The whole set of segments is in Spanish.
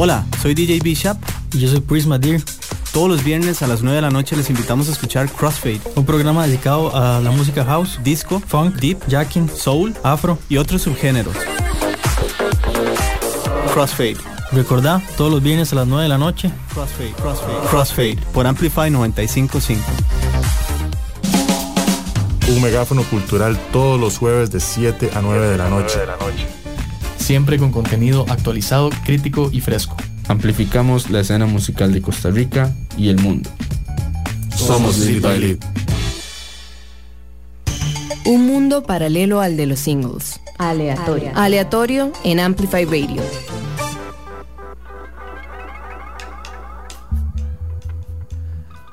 Hola, soy DJ Bishop. Y yo soy Prisma Deer. Todos los viernes a las 9 de la noche les invitamos a escuchar Crossfade, un programa dedicado a la música house, disco, funk, deep, jacking, soul, afro y otros subgéneros. Crossfade. Recordá, todos los viernes a las 9 de la noche. Crossfade, Crossfade, Crossfade por Amplify 955. Un megáfono cultural todos los jueves de 7 a 9 de la noche. Siempre con contenido actualizado, crítico y fresco. Amplificamos la escena musical de Costa Rica y el mundo. Somos Lead by Lead. Un mundo paralelo al de los singles. Aleatorio. Aleatorio en Amplify Radio.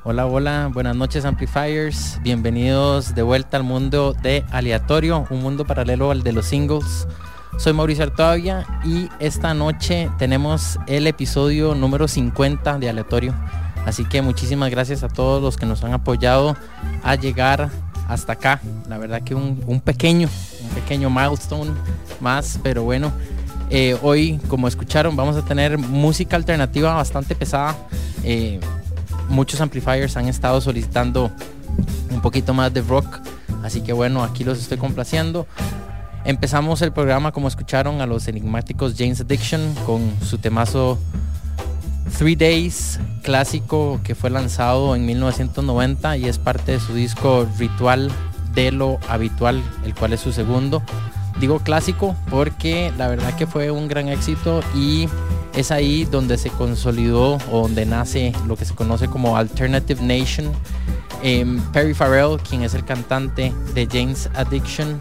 Hola, hola, buenas noches Amplifiers, bienvenidos de vuelta al mundo de Aleatorio, un mundo paralelo al de los singles. Soy Mauricio Artoavia y esta noche tenemos el episodio número 50 de Aleatorio. Así que muchísimas gracias a todos los que nos han apoyado a llegar hasta acá. La verdad que un, pequeño, un pequeño milestone más, pero bueno. Eh, hoy, como escucharon, vamos a tener música alternativa bastante pesada. Eh, muchos amplifiers han estado solicitando un poquito más de rock. Así que bueno, aquí los estoy complaciendo. Empezamos el programa como escucharon a los enigmáticos James Addiction con su temazo Three Days, clásico que fue lanzado en 1990 y es parte de su disco Ritual de lo Habitual, el cual es su segundo. Digo clásico porque la verdad que fue un gran éxito y es ahí donde se consolidó o donde nace lo que se conoce como Alternative Nation. Em, Perry Farrell, quien es el cantante de James Addiction,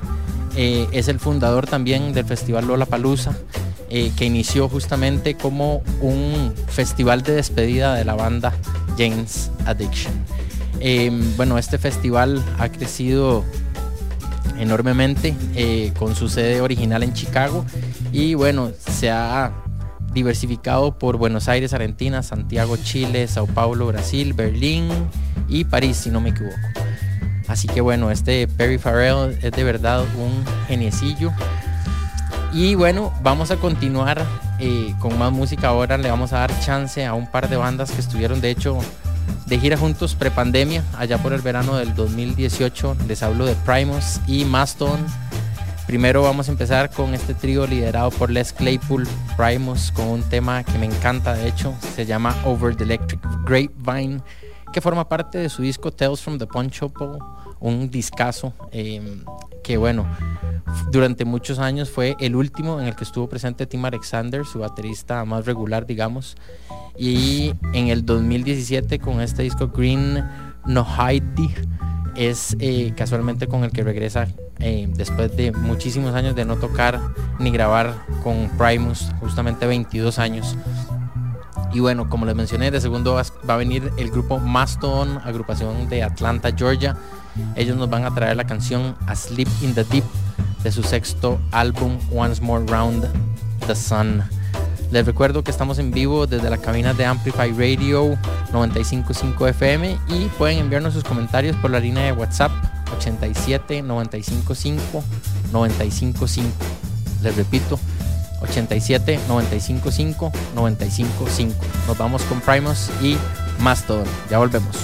eh, es el fundador también del Festival Lollapalooza, eh, que inició justamente como un festival de despedida de la banda James Addiction. Em, bueno, este festival ha crecido enormemente eh, con su sede original en Chicago y bueno, se ha diversificado por Buenos Aires, Argentina, Santiago, Chile, Sao Paulo, Brasil, Berlín y París, si no me equivoco. Así que bueno, este Perry Farrell es de verdad un geniecillo. Y bueno, vamos a continuar eh, con más música ahora. Le vamos a dar chance a un par de bandas que estuvieron de hecho de gira juntos prepandemia, allá por el verano del 2018. Les hablo de Primus y Maston Primero vamos a empezar con este trío liderado por Les Claypool, Primus, con un tema que me encanta, de hecho, se llama Over the Electric Grapevine, que forma parte de su disco Tales from the Punch un discazo em, que bueno, durante muchos años fue el último en el que estuvo presente Tim Alexander, su baterista más regular, digamos, y en el 2017 con este disco Green No Heidi es eh, casualmente con el que regresa eh, después de muchísimos años de no tocar ni grabar con Primus, justamente 22 años. Y bueno, como les mencioné, de segundo va a venir el grupo Mastodon, agrupación de Atlanta, Georgia. Ellos nos van a traer la canción Asleep in the Deep de su sexto álbum Once More Round the Sun. Les recuerdo que estamos en vivo desde la cabina de Amplify Radio 955 FM y pueden enviarnos sus comentarios por la línea de WhatsApp 87 955 955. Les repito, 87 95 5 95 5. Nos vamos con Primus y Mastodon. Ya volvemos.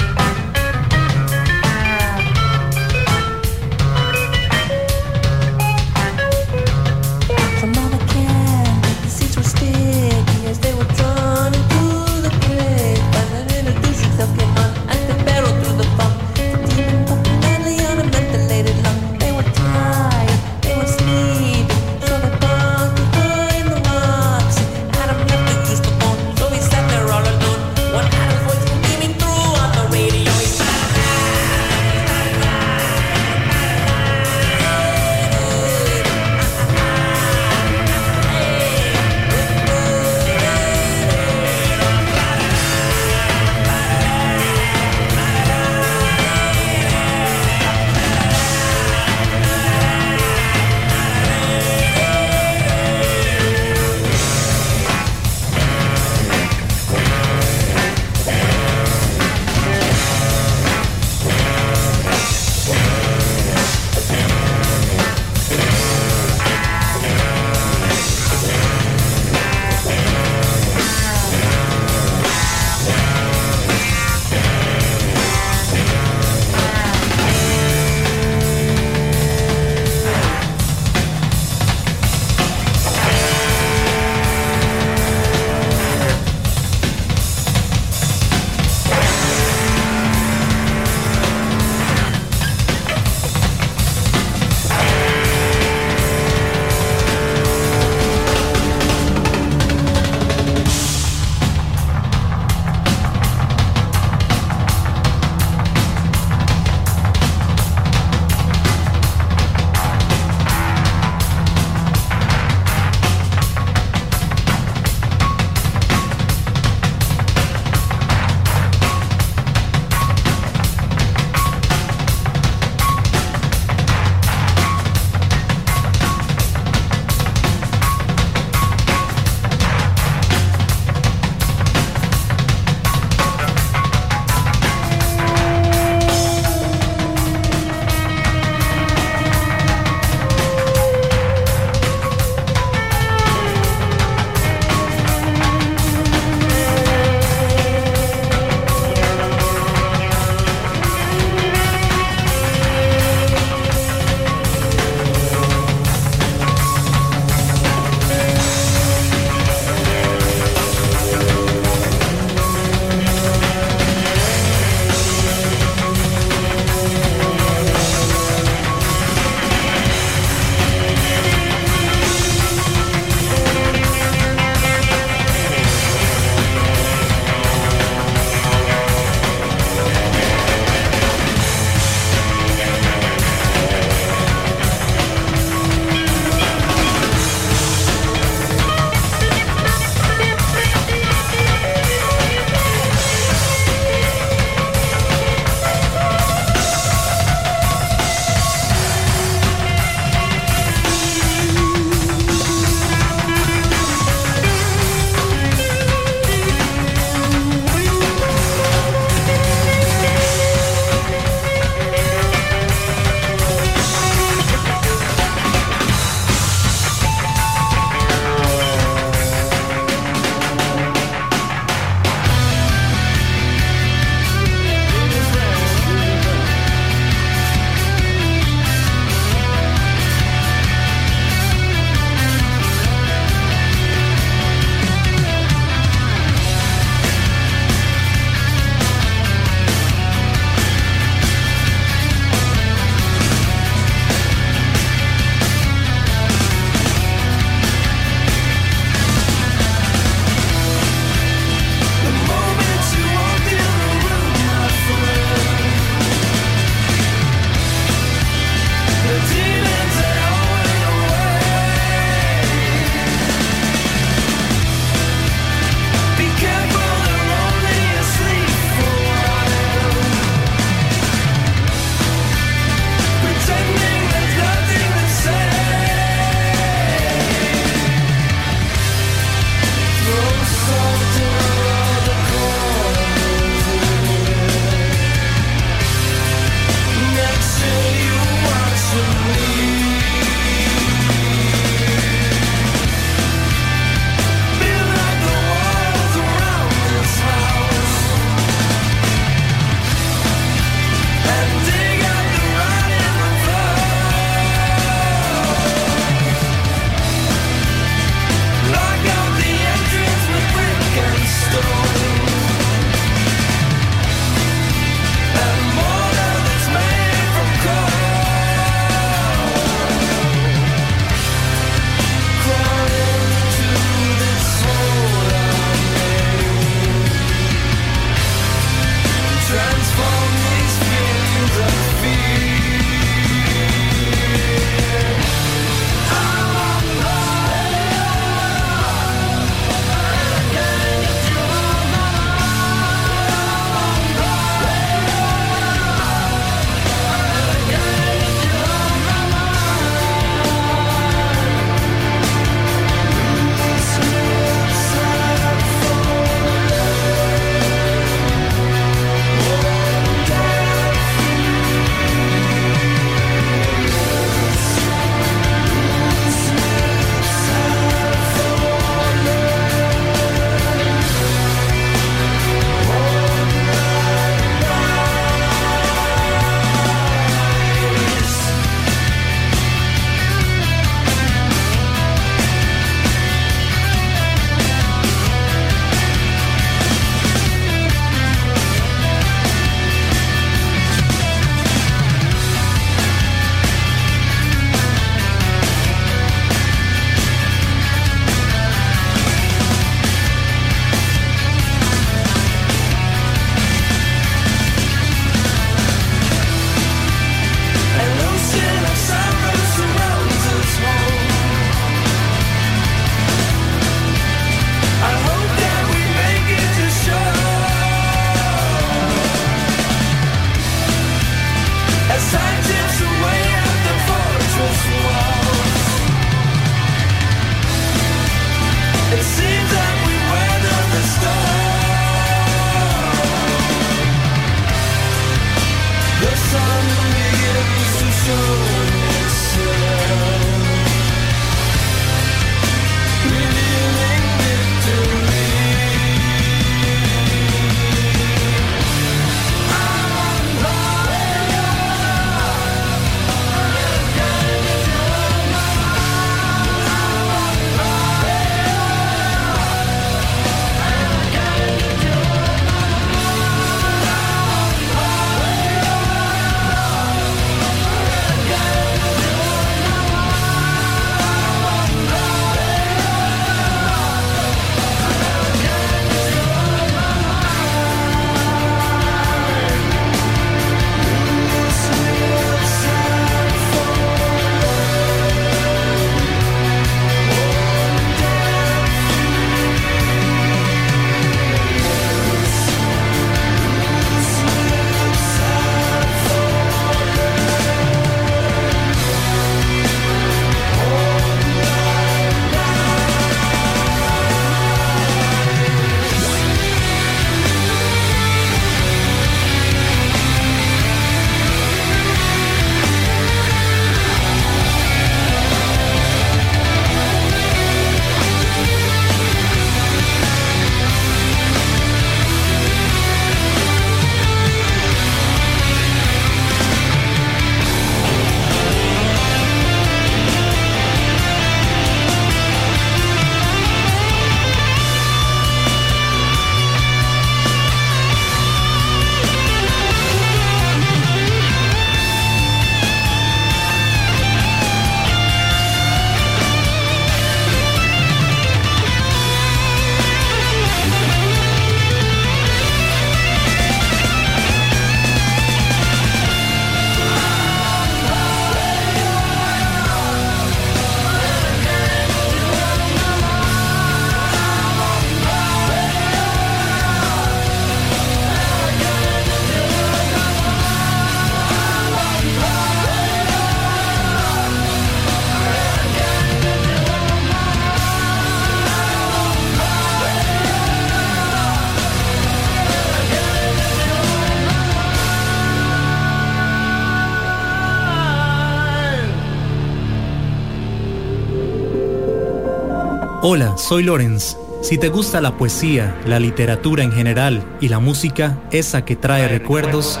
Hola, soy Lorenz. Si te gusta la poesía, la literatura en general y la música, esa que trae recuerdos,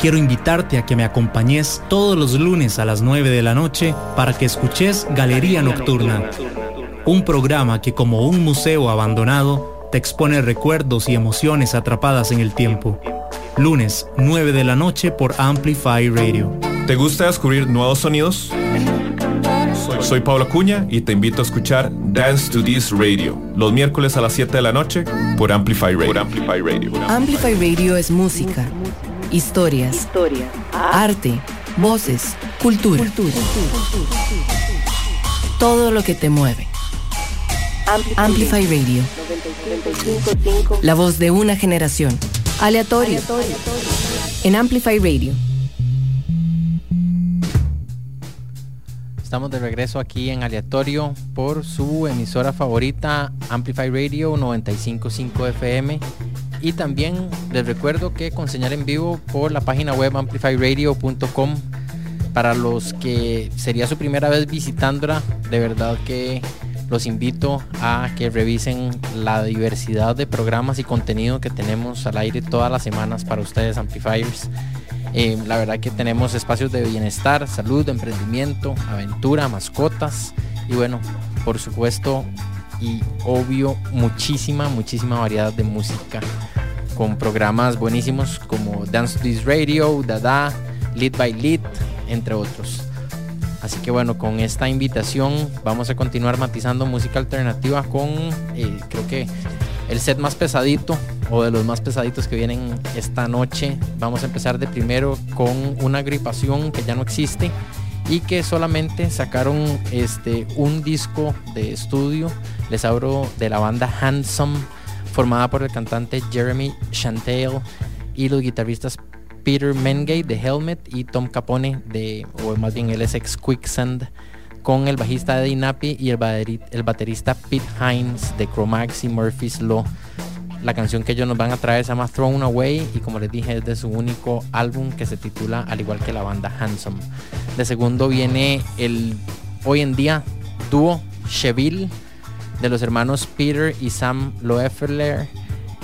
quiero invitarte a que me acompañes todos los lunes a las 9 de la noche para que escuches Galería Nocturna, un programa que como un museo abandonado te expone recuerdos y emociones atrapadas en el tiempo. Lunes, 9 de la noche por Amplify Radio. ¿Te gusta descubrir nuevos sonidos? Soy Pablo Cuña y te invito a escuchar Dance to This Radio los miércoles a las 7 de la noche por Amplify Radio. Amplify Radio. Amplify Radio es música, historias, arte, voces, cultura. Todo lo que te mueve. Amplify Radio. La voz de una generación. Aleatorio. En Amplify Radio. Estamos de regreso aquí en Aleatorio por su emisora favorita Amplify Radio 955 FM y también les recuerdo que con señal en vivo por la página web amplifyradio.com para los que sería su primera vez visitándola, de verdad que los invito a que revisen la diversidad de programas y contenido que tenemos al aire todas las semanas para ustedes Amplifiers. Eh, la verdad que tenemos espacios de bienestar, salud, emprendimiento, aventura, mascotas y bueno, por supuesto y obvio muchísima, muchísima variedad de música con programas buenísimos como Dance to This Radio, Dada, Lead by Lead, entre otros. Así que bueno, con esta invitación vamos a continuar matizando música alternativa con eh, creo que el set más pesadito o de los más pesaditos que vienen esta noche. Vamos a empezar de primero con una agrupación que ya no existe y que solamente sacaron este un disco de estudio. Les abro de la banda Handsome, formada por el cantante Jeremy Chantel y los guitarristas Peter Mengay de Helmet y Tom Capone de, o más bien el ex Quicksand con el bajista Eddie Nappy y el, el baterista Pete Hines de Chromax y Murphy's Law. La canción que ellos nos van a traer se llama Thrown Away y como les dije es de su único álbum que se titula al igual que la banda Handsome. De segundo viene el hoy en día dúo Cheville de los hermanos Peter y Sam Loeffler.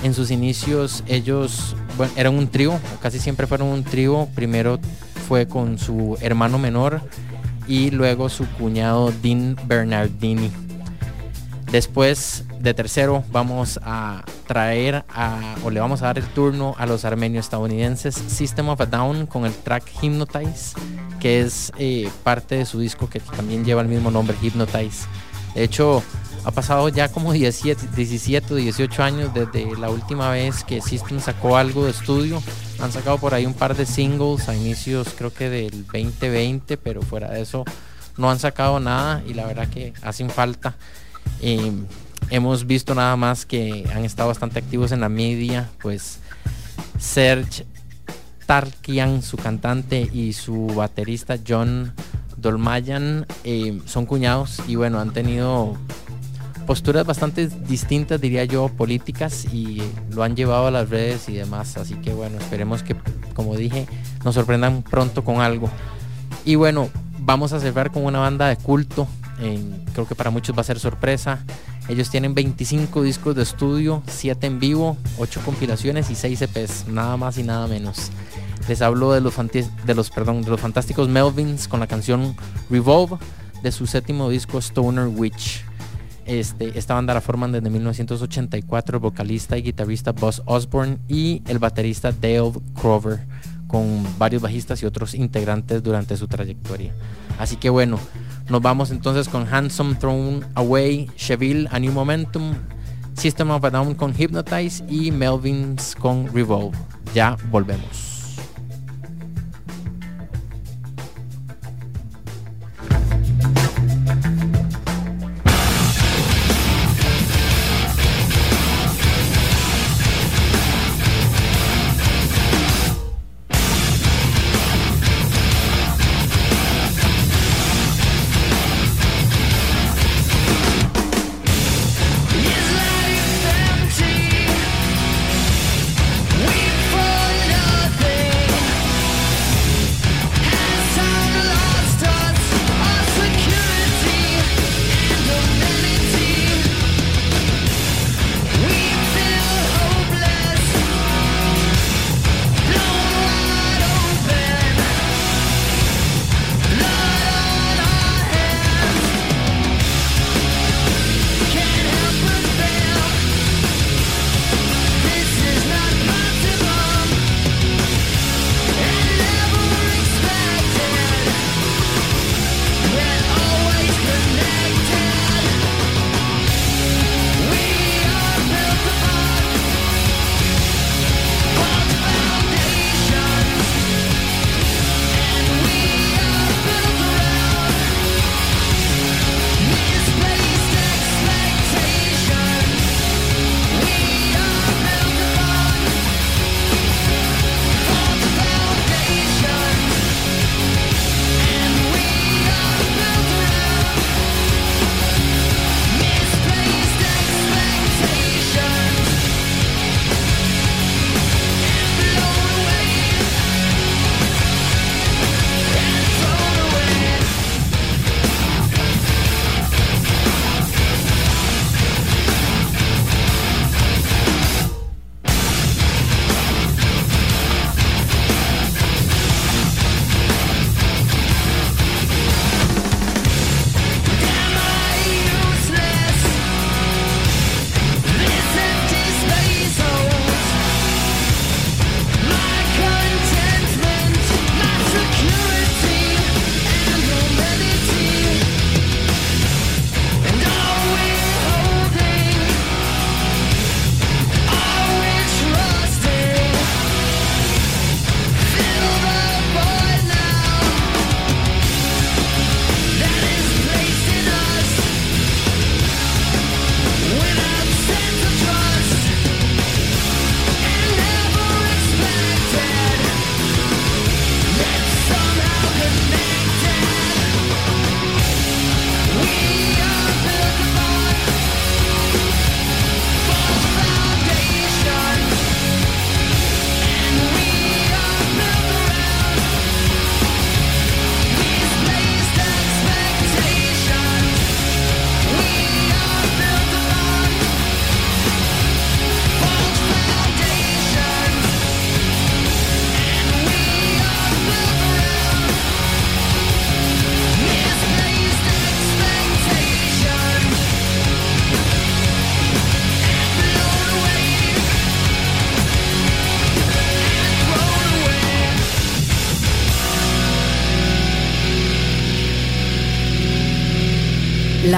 En sus inicios ellos bueno, eran un trío, casi siempre fueron un trío. Primero fue con su hermano menor y luego su cuñado Dean Bernardini. Después de tercero vamos a traer a, o le vamos a dar el turno a los armenios estadounidenses System of a Down con el track Hypnotize, que es eh, parte de su disco que también lleva el mismo nombre, Hypnotize. De hecho, ha pasado ya como 17, 17 18 años desde la última vez que System sacó algo de estudio. Han sacado por ahí un par de singles a inicios creo que del 2020, pero fuera de eso no han sacado nada y la verdad que hacen falta. Em, hemos visto nada más que han estado bastante activos en la media, pues Serge Tarkian, su cantante, y su baterista John Dolmayan em, son cuñados y bueno, han tenido posturas bastante distintas, diría yo, políticas y lo han llevado a las redes y demás. Así que bueno, esperemos que, como dije, nos sorprendan pronto con algo. Y bueno, vamos a cerrar con una banda de culto. creo que para muchos va a ser sorpresa. Ellos tienen 25 discos de estudio, 7 en vivo, 8 compilaciones y 6 EPs, nada más y nada menos. Les hablo de los, de los, perdón, de los fantásticos Melvins con la canción Revolve de su séptimo disco Stoner Witch. Este, esta banda la forman desde 1984 el vocalista y guitarrista Buzz Osborne y el baterista Dale Crover, con varios bajistas y otros integrantes durante su trayectoria. Así que bueno, nos vamos entonces con Handsome Thrown Away, Cheville, A New Momentum, System of a Down con Hypnotize y Melvins con Revolve. Ya volvemos.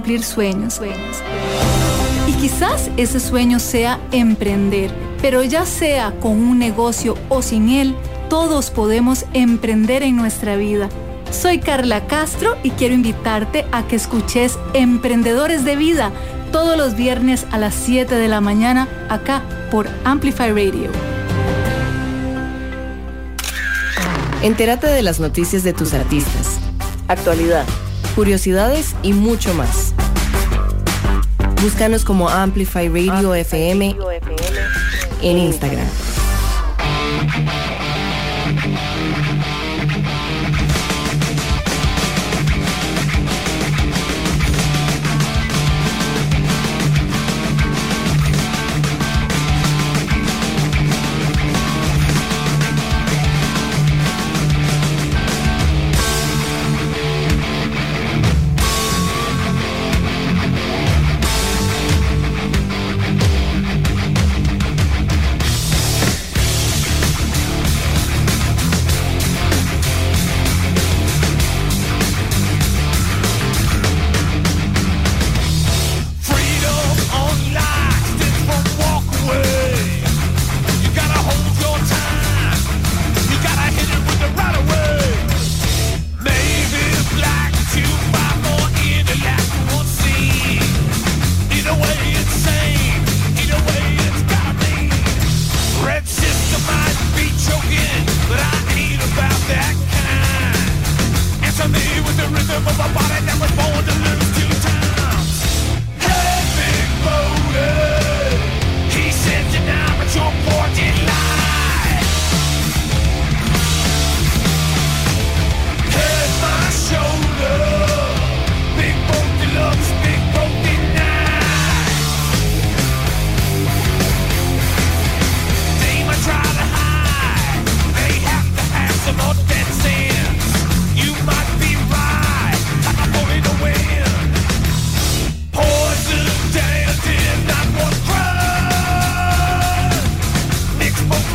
Cumplir sueños. Y quizás ese sueño sea emprender, pero ya sea con un negocio o sin él, todos podemos emprender en nuestra vida. Soy Carla Castro y quiero invitarte a que escuches Emprendedores de Vida todos los viernes a las 7 de la mañana acá por Amplify Radio. Entérate de las noticias de tus artistas, actualidad, curiosidades y mucho más. Búscanos como Amplify Radio FM en Instagram.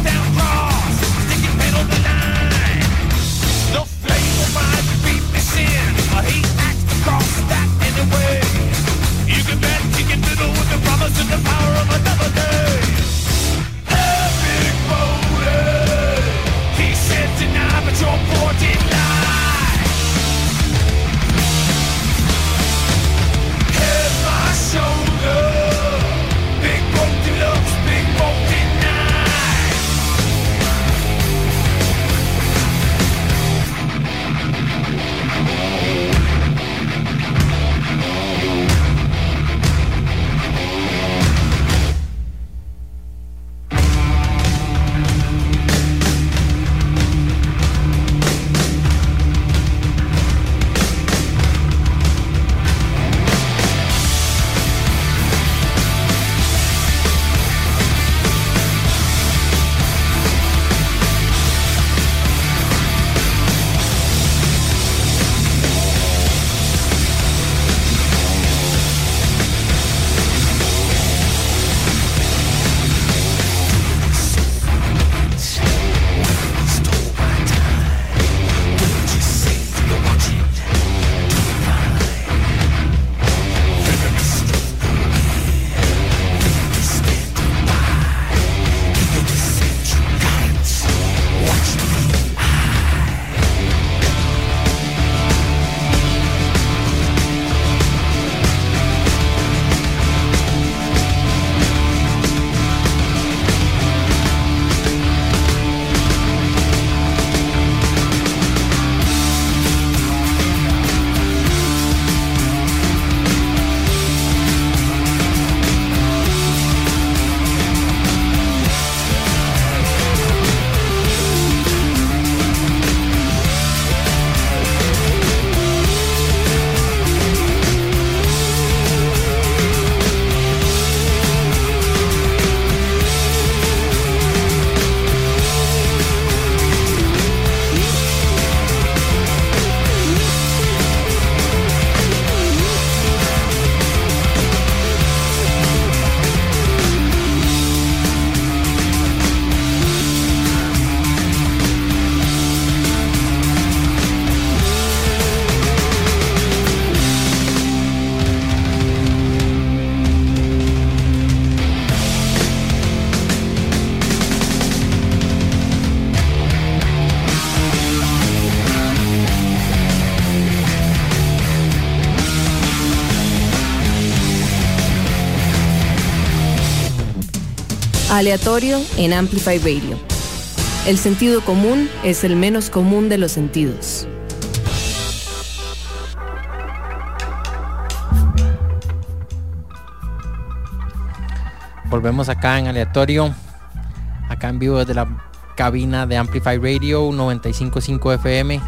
down wrong. Aleatorio en Amplify Radio. El sentido común es el menos común de los sentidos. Volvemos acá en aleatorio, acá en vivo desde la cabina de Amplify Radio 955 FM.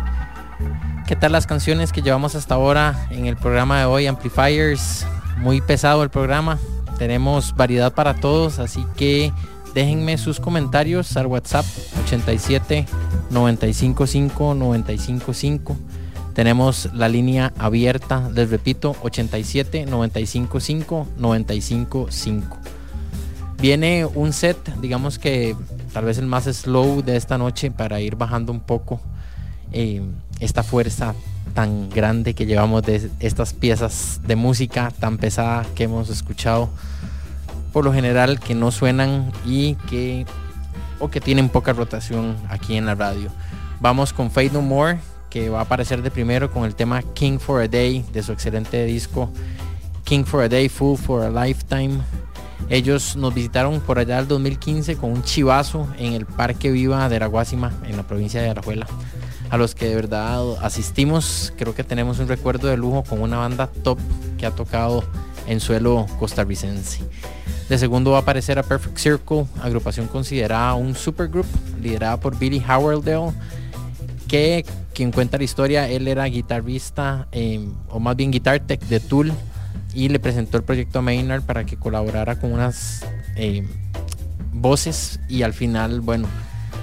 ¿Qué tal las canciones que llevamos hasta ahora en el programa de hoy, Amplifiers? Muy pesado el programa, tenemos variedad para todos, así que déjenme sus comentarios al WhatsApp 87 955 955. Tenemos la línea abierta, les repito, 87 955 955. Viene un set, digamos que tal vez el más slow de esta noche para ir bajando un poco eh, esta fuerza tan grande que llevamos de estas piezas de música tan pesada que hemos escuchado por lo general que no suenan y que o que tienen poca rotación aquí en la radio. Vamos con Fade No More que va a aparecer de primero con el tema King for a Day de su excelente disco King for a Day Full for a Lifetime. Ellos nos visitaron por allá el 2015 con un chivazo en el Parque Viva de Araguásima en la provincia de Arajuela a los que de verdad asistimos. Creo que tenemos un recuerdo de lujo con una banda top que ha tocado en suelo costarricense. De segundo va a aparecer a Perfect Circle, agrupación considerada un supergroup, liderada por Billy Howardale, que quien cuenta la historia, él era guitarrista, em, o más bien guitar tech de Tool, y le presentó el proyecto a Maynard para que colaborara con unas em, voces, y al final, bueno,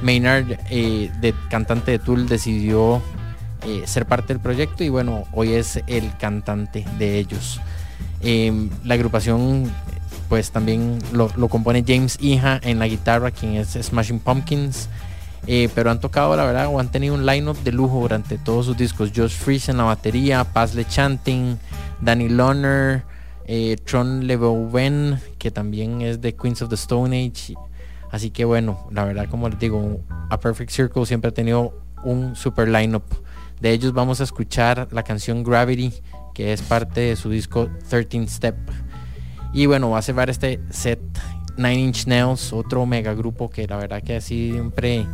Maynard, eh, cantante de Tool, decidió eh, ser parte del proyecto y bueno, hoy es el cantante de ellos. Em, la agrupación pues también lo, compone James Hija en la guitarra, quien es Smashing Pumpkins. Eh, pero han tocado, la verdad, o han tenido un lineup de lujo durante todos sus discos. Josh Freeze en la batería, Paz Le Chanting, Danny Loner, Tron Leveuven, que también es de Queens of the Stone Age, Así que bueno, la verdad como les digo, A Perfect Circle siempre ha tenido un super lineup. De ellos vamos a escuchar la canción Gravity, que es parte de su disco 13 Step. Y bueno, va a cerrar este set Nine Inch Nails, otro mega grupo que la verdad que siempre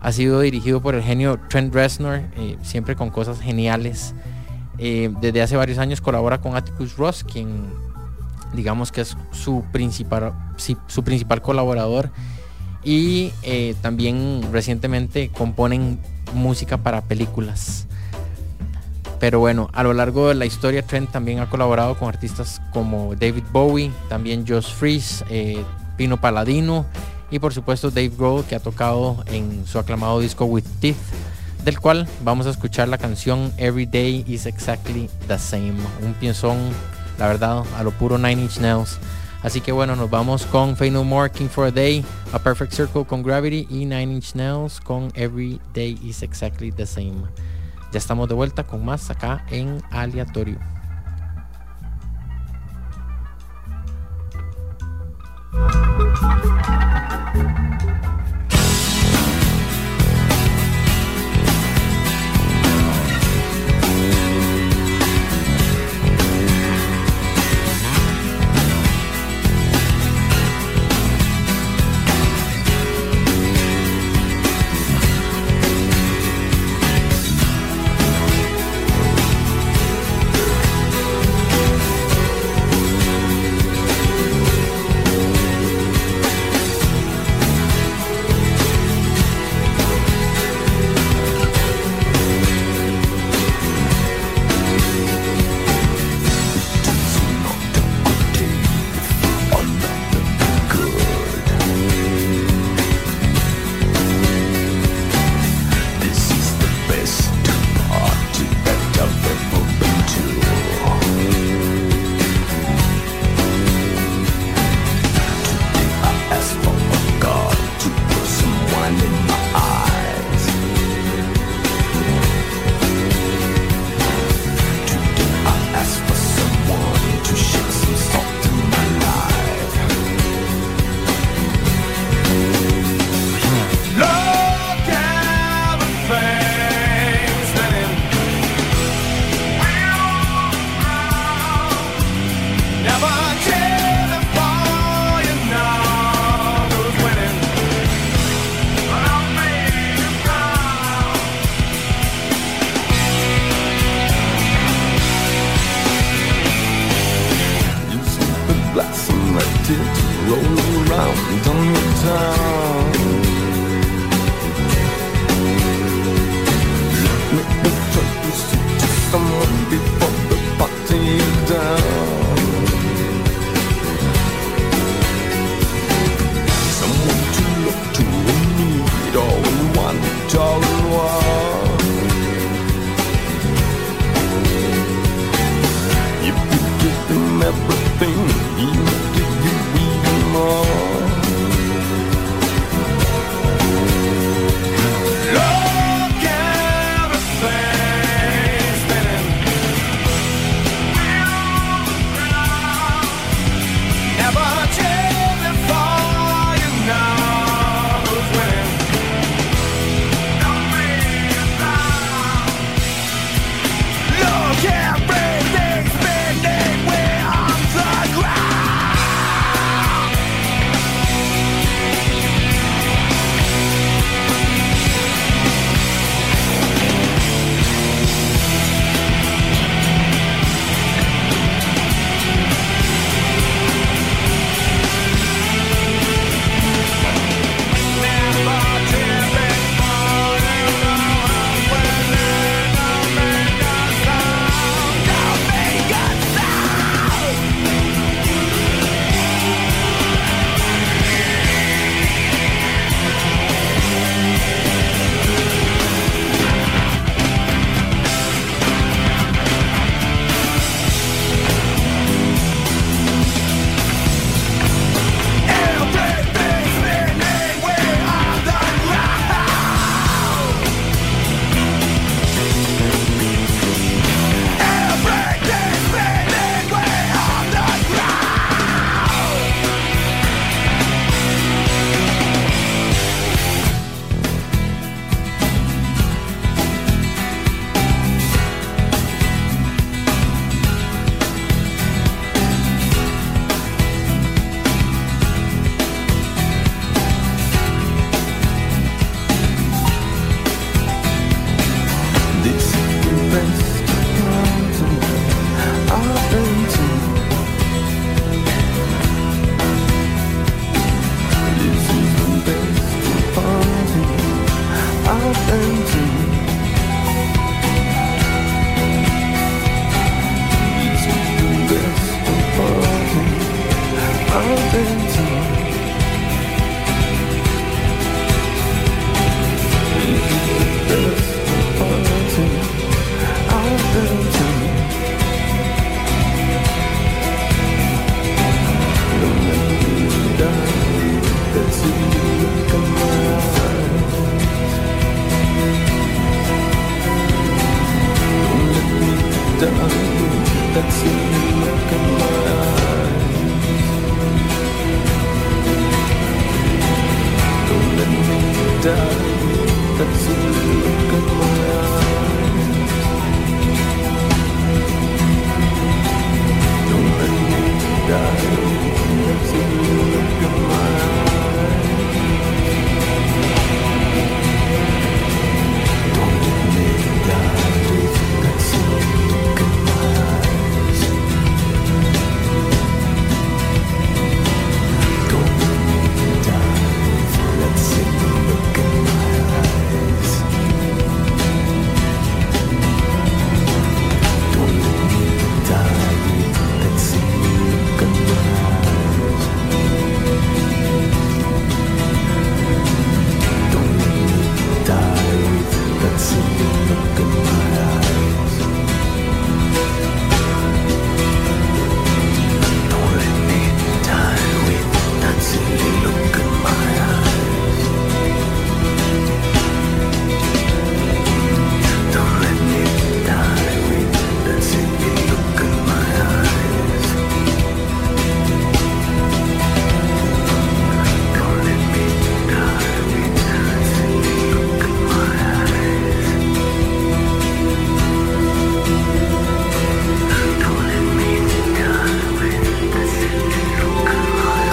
ha sido dirigido por el genio Trent Reznor, eh, siempre con cosas geniales. Eh, desde hace varios años colabora con Atticus Ross, quien digamos que es su principal, su principal colaborador. Y eh, también recientemente componen música para películas. Pero bueno, a lo largo de la historia Trent también ha colaborado con artistas como David Bowie, también Josh Freeze, eh, Pino Paladino y por supuesto Dave Grohl que ha tocado en su aclamado disco With Teeth, del cual vamos a escuchar la canción Every Day is Exactly the Same, un piezón la verdad, a lo puro Nine Inch Nails. Así que bueno, nos vamos con Fade No More, King for a Day, A Perfect Circle con Gravity y Nine Inch Nails con Every Day is Exactly the Same. Ya estamos de vuelta con más acá en Aleatorio.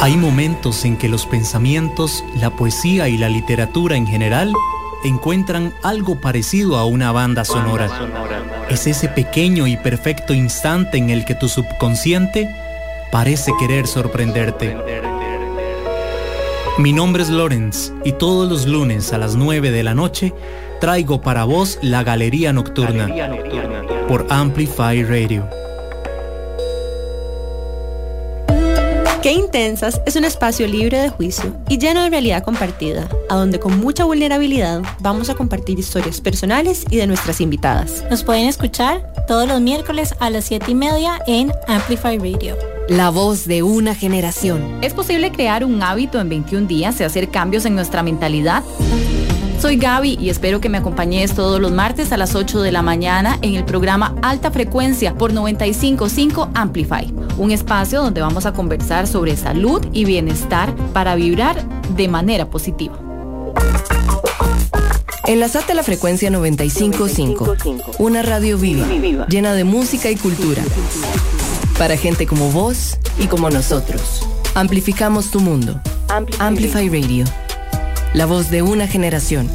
Hay momentos en que los pensamientos, la poesía y la literatura en general encuentran algo parecido a una banda sonora. Es ese pequeño y perfecto instante en el que tu subconsciente parece querer sorprenderte. Mi nombre es Lorenz y todos los lunes a las 9 de la noche traigo para vos la Galería Nocturna por Amplify Radio. Qué Intensas es un espacio libre de juicio y lleno de realidad compartida, a donde con mucha vulnerabilidad vamos a compartir historias personales y de nuestras invitadas. Nos pueden escuchar todos los miércoles a las 7 y media en Amplify Radio. La voz de una generación. ¿Es posible crear un hábito en 21 días y hacer cambios en nuestra mentalidad? Soy Gaby y espero que me acompañes todos los martes a las 8 de la mañana en el programa Alta Frecuencia por 955 Amplify, un espacio donde vamos a conversar sobre salud y bienestar para vibrar de manera positiva. Enlazate a la frecuencia 955, una radio viva, llena de música y cultura. Para gente como vos y como nosotros. Amplificamos tu mundo. Amplify Radio. La voz de una generación.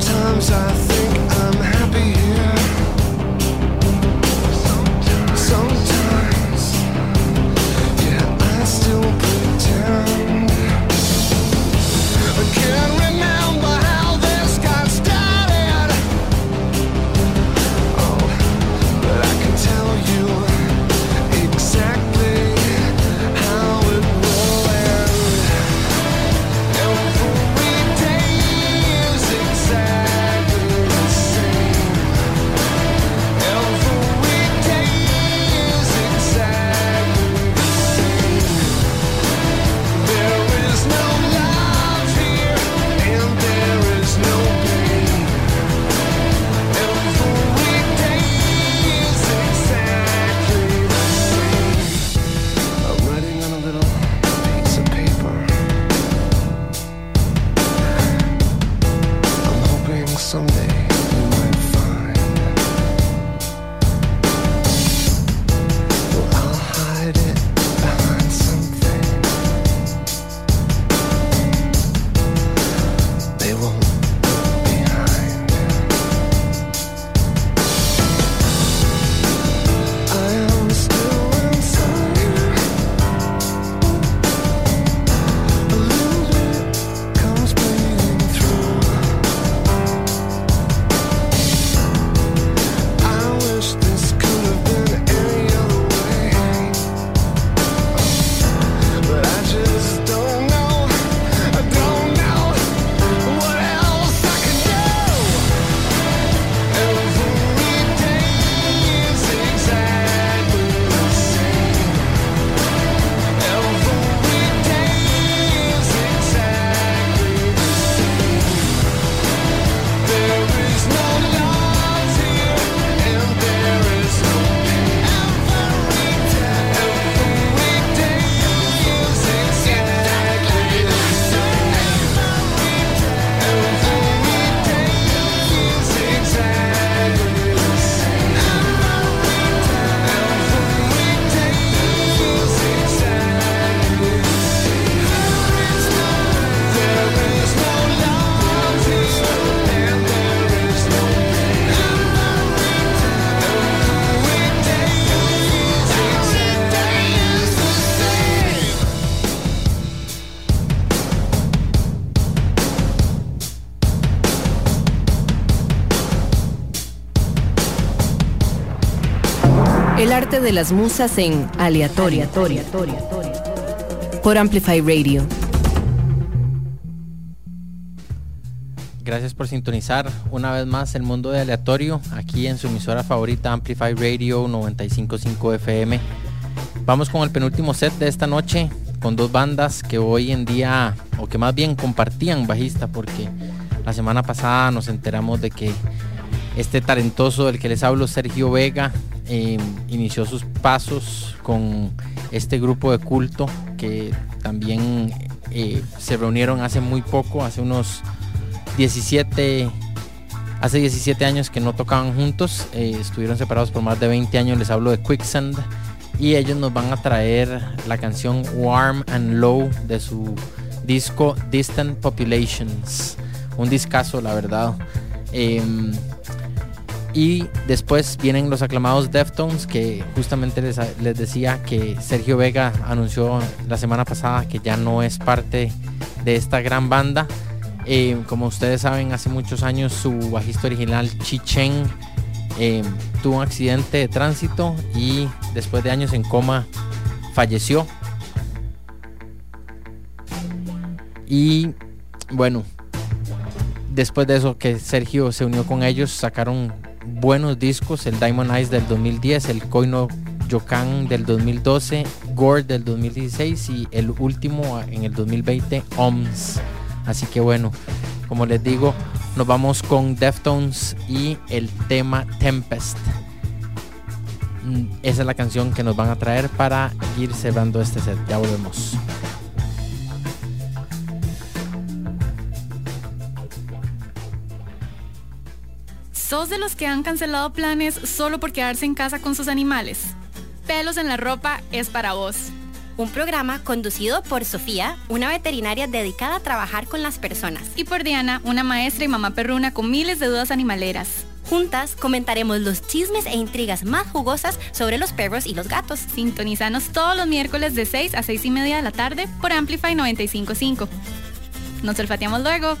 Sometimes I arte de las musas en aleatorio. Por Amplify Radio. Gracias por sintonizar una vez más el mundo de aleatorio aquí en su emisora favorita Amplify Radio 955 FM. Vamos con el penúltimo set de esta noche con dos bandas que hoy en día, o que más bien compartían bajista, porque la semana pasada nos enteramos de que este talentoso del que les hablo, Sergio Vega, eh, inició sus pasos con este grupo de culto que también eh, se reunieron hace muy poco, hace unos 17, hace 17 años que no tocaban juntos, eh, estuvieron separados por más de 20 años, les hablo de Quicksand. Y ellos nos van a traer la canción Warm and Low de su disco Distant Populations, un discazo la verdad. Y después vienen los aclamados Deftones, que justamente les, les, decía que Sergio Vega anunció la semana pasada que ya no es parte de esta gran banda. Eh, como ustedes saben, hace muchos años su bajista original, Chi Cheng, eh, tuvo un accidente de tránsito y después de años en coma falleció. Y bueno, después de eso que Sergio se unió con ellos, sacaron buenos discos, el Diamond Eyes del 2010, el Koino Yokan del 2012, Gore del 2016 y el último en el 2020, OMS. Así que bueno, como les digo, nos vamos con Deftones y el tema Tempest. Mm, esa es la canción que nos van a traer para ir cerrando este set. Ya volvemos. ¿Sos de los que han cancelado planes solo por quedarse en casa con sus animales? Pelos en la ropa es para vos. Un programa conducido por Sofía, una veterinaria dedicada a trabajar con las personas. Y por Diana, una maestra y mamá perruna con miles de dudas animaleras. Juntas comentaremos los chismes e intrigas más jugosas sobre los perros y los gatos. Sintonizanos todos los miércoles de 6 a 6 y media de la tarde por Amplify 955. Nos olfateamos luego.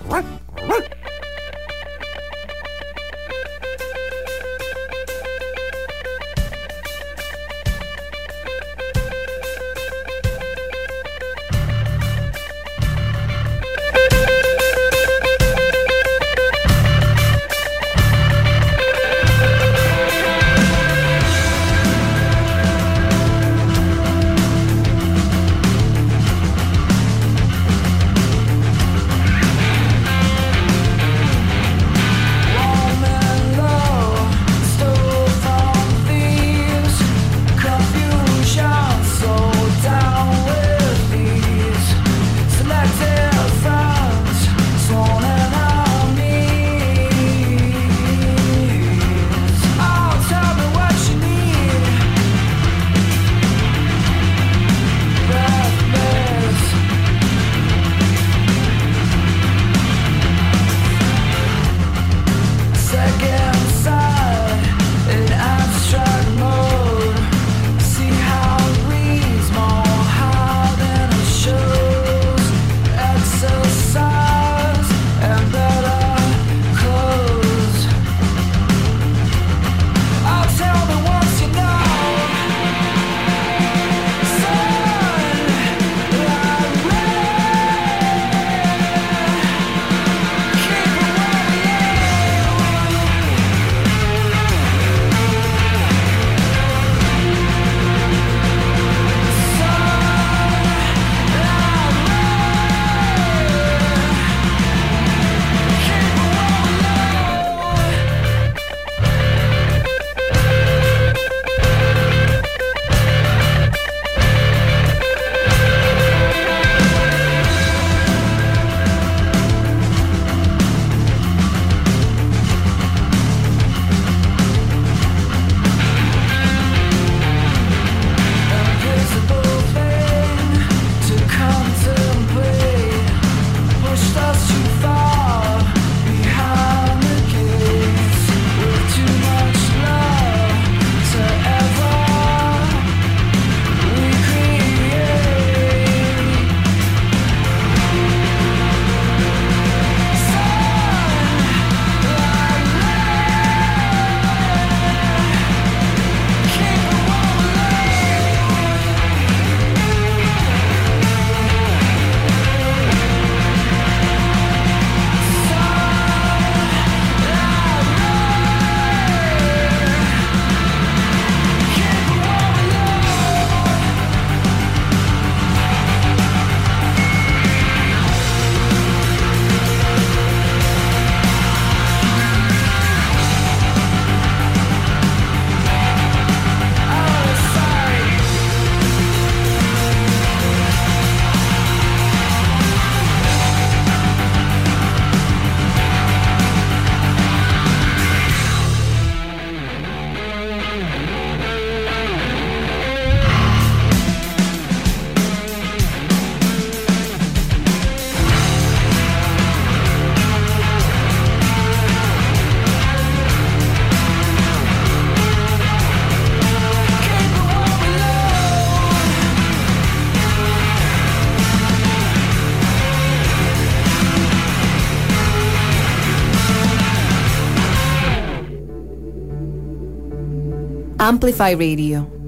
Amplify Radio.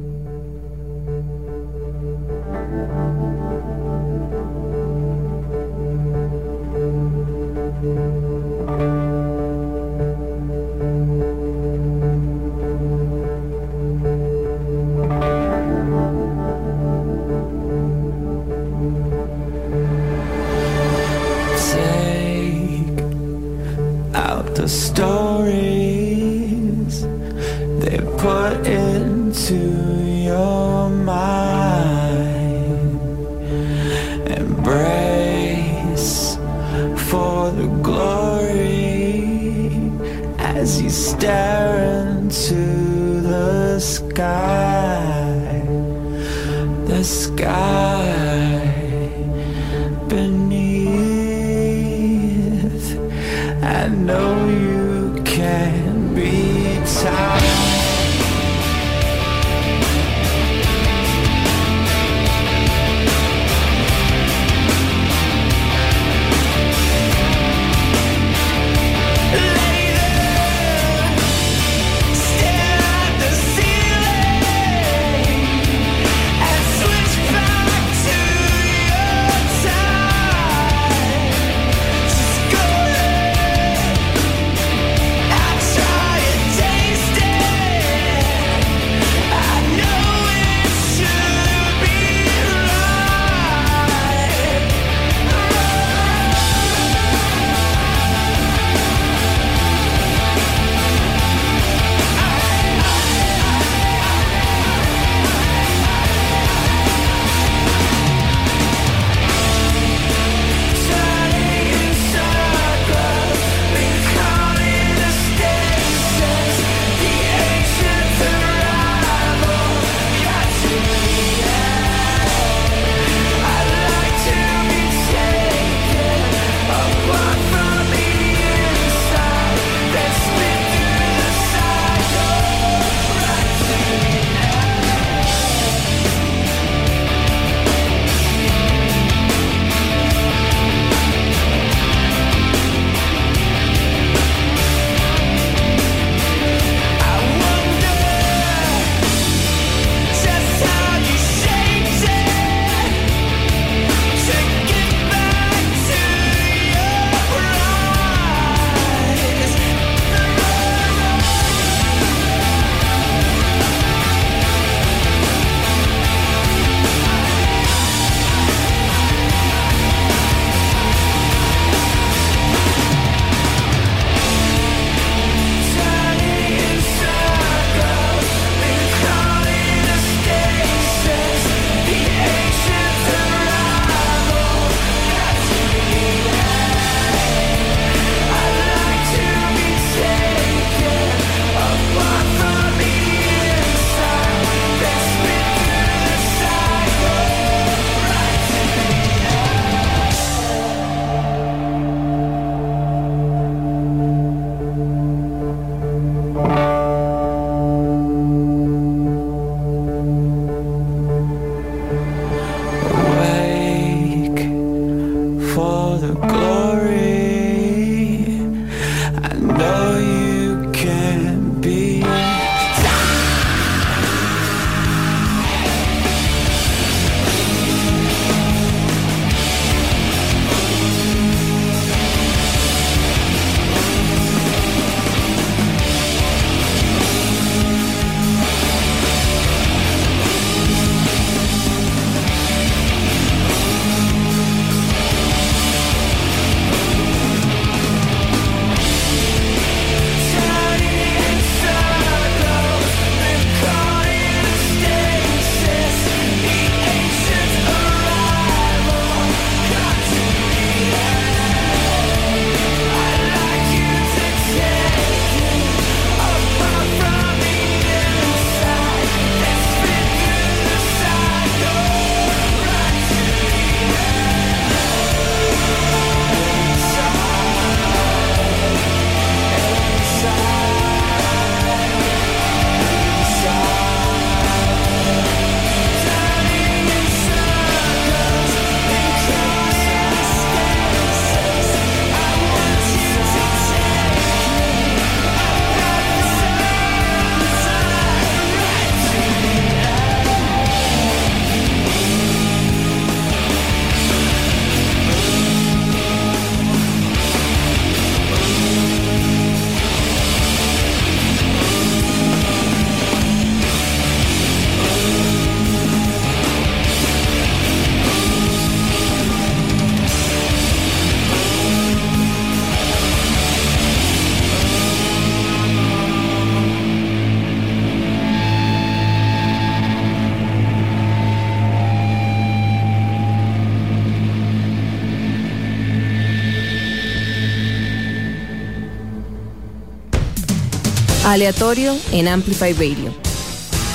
Aleatorio en Amplify Radio.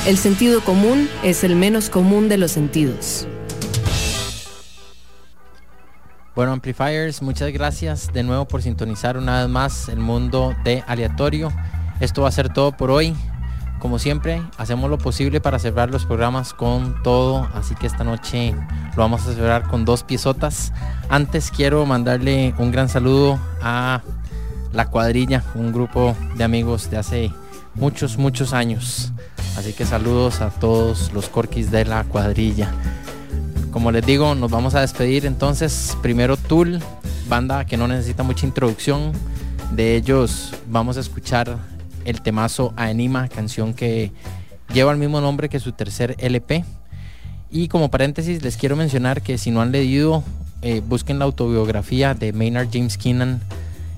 El sentido común es el menos común de los sentidos. Bueno, Amplifiers, muchas gracias de nuevo por sintonizar una vez más el mundo de aleatorio. Esto va a ser todo por hoy. Como siempre, hacemos lo posible para cerrar los programas con todo, así que esta noche lo vamos a cerrar con dos piezotas. Antes quiero mandarle un gran saludo a La Cuadrilla, un grupo de amigos de hace muchos, muchos años. Así que saludos a todos los corquis de La Cuadrilla. Como les digo, nos vamos a despedir entonces. Primero Tool, banda que no necesita mucha introducción. De ellos vamos a escuchar el temazo Anima, canción que lleva el mismo nombre que su tercer LP. Y como paréntesis les quiero mencionar que si no han leído, eh, busquen la autobiografía de Maynard James Keenan,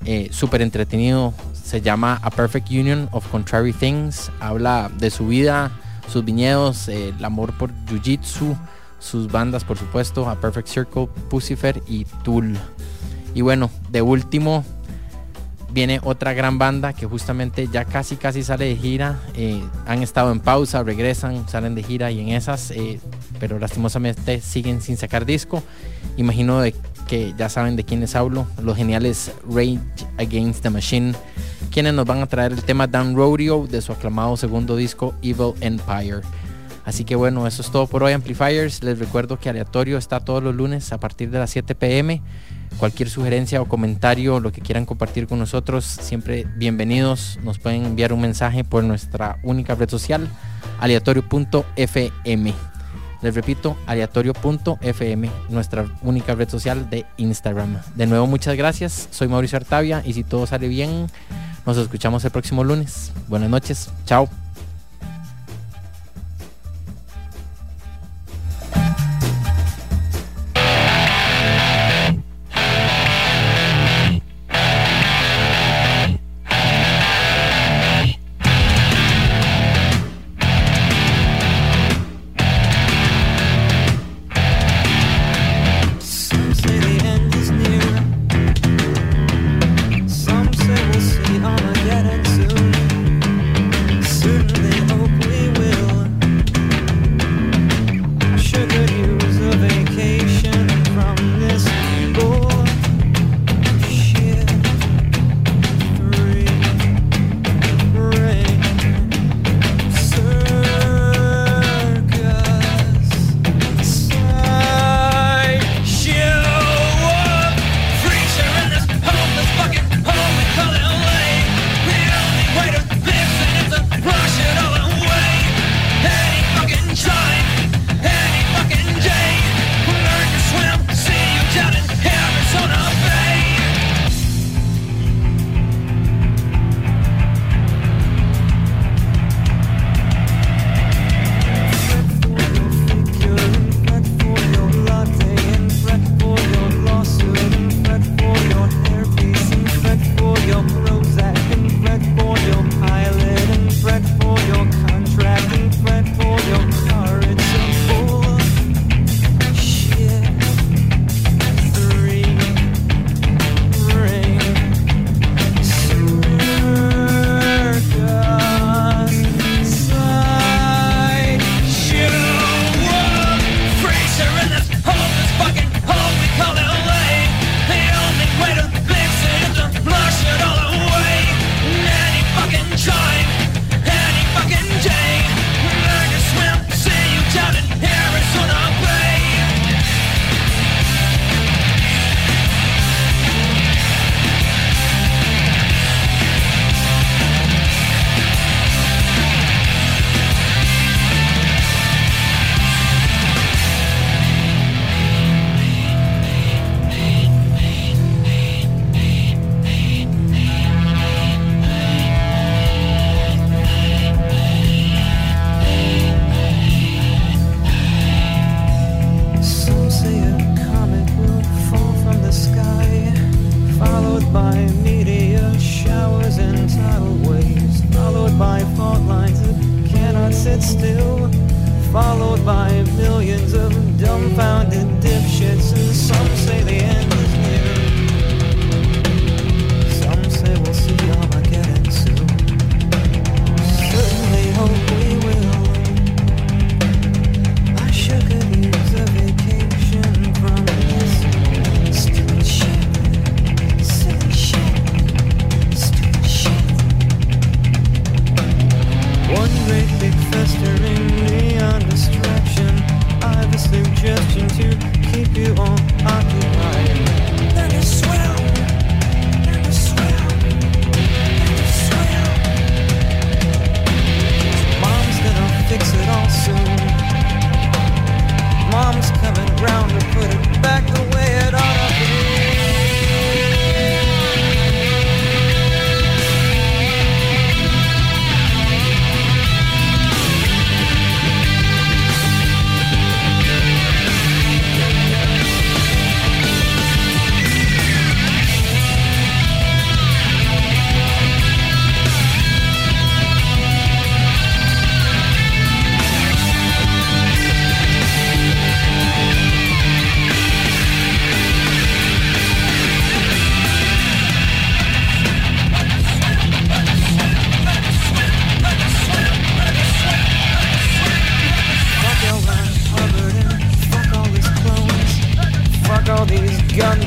eh, súper entretenido. Se llama A Perfect Union of Contrary Things. Habla de su vida, sus viñedos, el amor por Jiu-Jitsu, sus bandas por supuesto, A Perfect Circle, Pucifer y Tool. Y bueno, de último viene otra gran banda que justamente ya casi casi sale de gira. Eh, han estado en pausa, regresan, salen de gira y en esas, eh, pero lastimosamente siguen sin sacar disco. Imagino de que ya saben de quiénes hablo, los geniales Rage Against the Machine, quienes nos van a traer el tema Dan Rodeo de su aclamado segundo disco Evil Empire. Así que bueno, eso es todo por hoy Amplifiers. Les recuerdo que Aleatorio está todos los lunes a partir de las 7 pm. Cualquier sugerencia o comentario, lo que quieran compartir con nosotros, siempre bienvenidos. Nos pueden enviar un mensaje por nuestra única red social, aleatorio.fm. Les repito, aleatorio.fm, nuestra única red social de Instagram. De nuevo, muchas gracias. Soy Mauricio Artavia y si todo sale bien, nos escuchamos el próximo lunes. Buenas noches. Chao.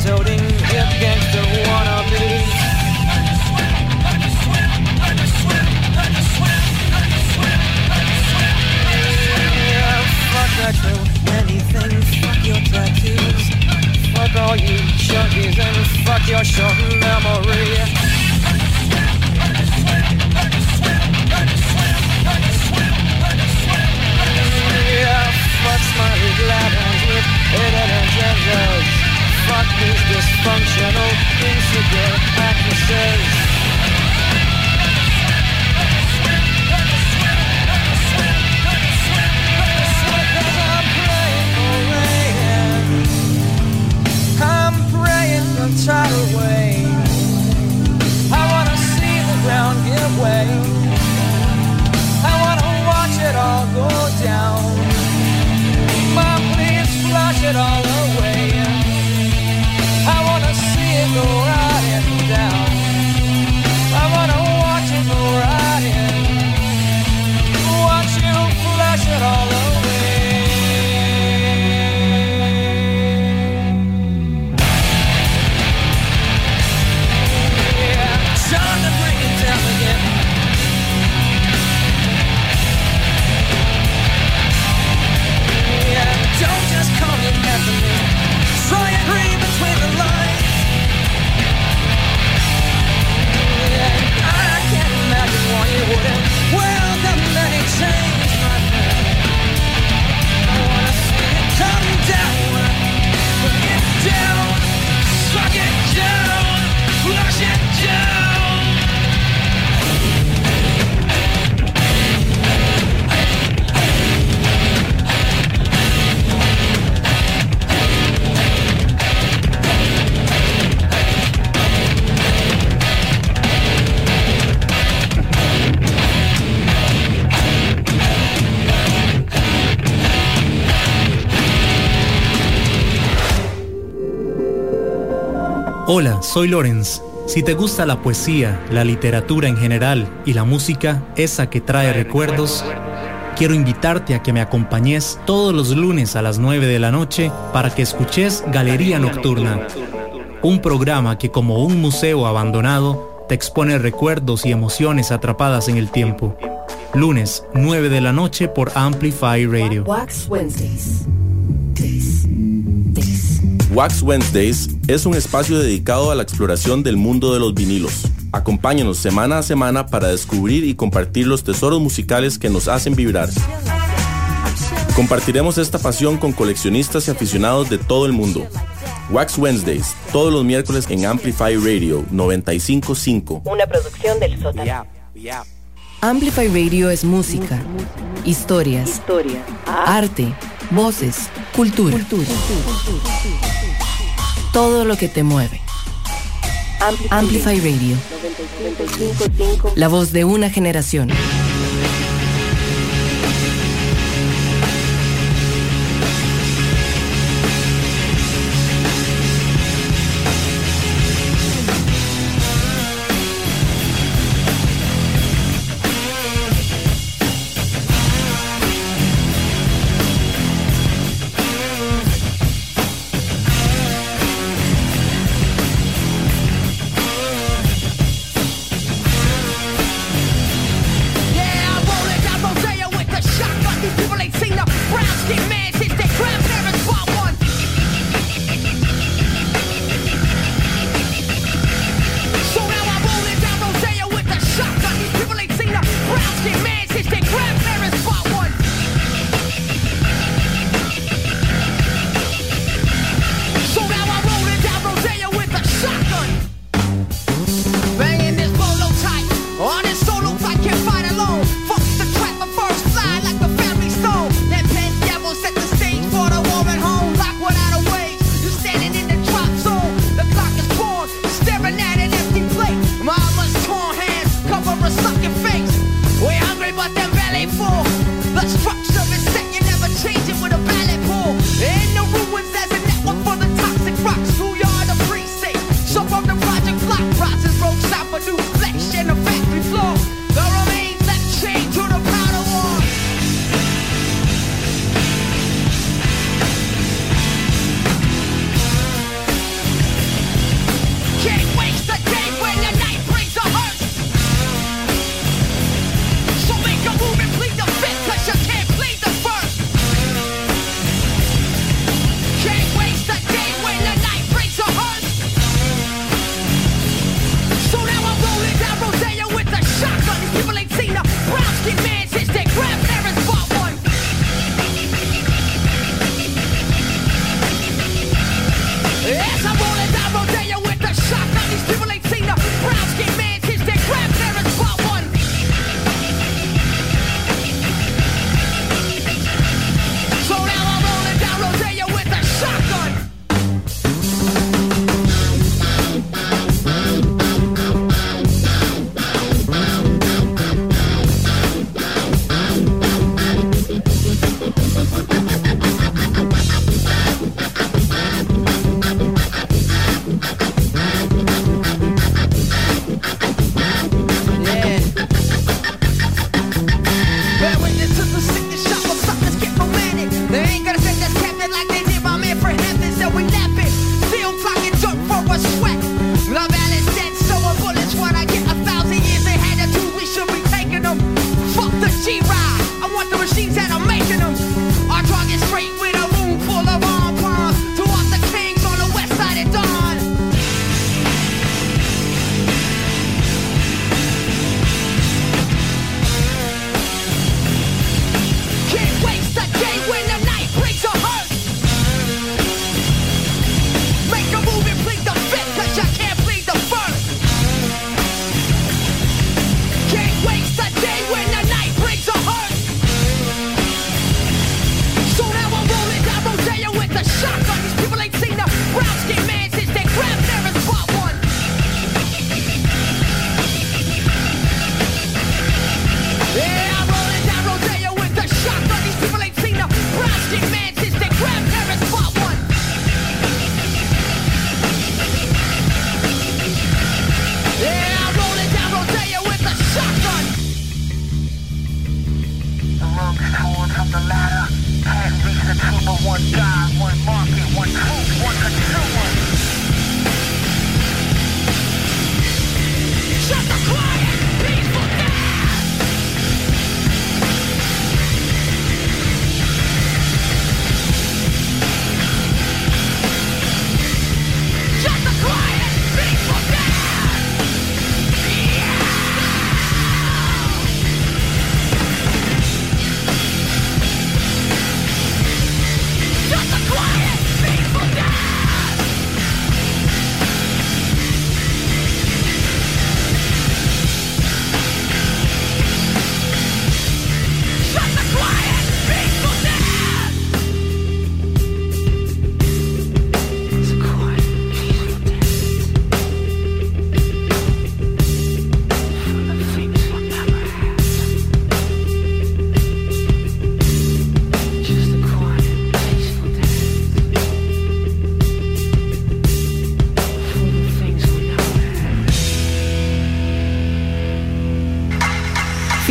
toting hip gangster wannabes. Fuck our crew, anything, fuck your tattoos Fuck all you junkies and fuck your shorten functional, insecure, I can say soy Lorenz. Si te gusta la poesía, la literatura en general y la música, esa que trae recuerdos, quiero invitarte a que me acompañes todos los lunes a las 9 de la noche para que escuches Galería Nocturna, un programa que como un museo abandonado te expone recuerdos y emociones atrapadas en el tiempo. Lunes, 9 de la noche por Amplify Radio. Wax Wednesdays. Wax Wednesdays es un espacio dedicado a la exploración del mundo de los vinilos. Acompáñanos semana a semana para descubrir y compartir los tesoros musicales que nos hacen vibrar. Compartiremos esta pasión con coleccionistas y aficionados de todo el mundo. Wax Wednesdays, todos los miércoles en Amplify Radio 955. Una producción del sótano. Amplify Radio es música, historias, arte, voces, cultura. Todo lo que te mueve. Amplify Radio. La voz de una generación.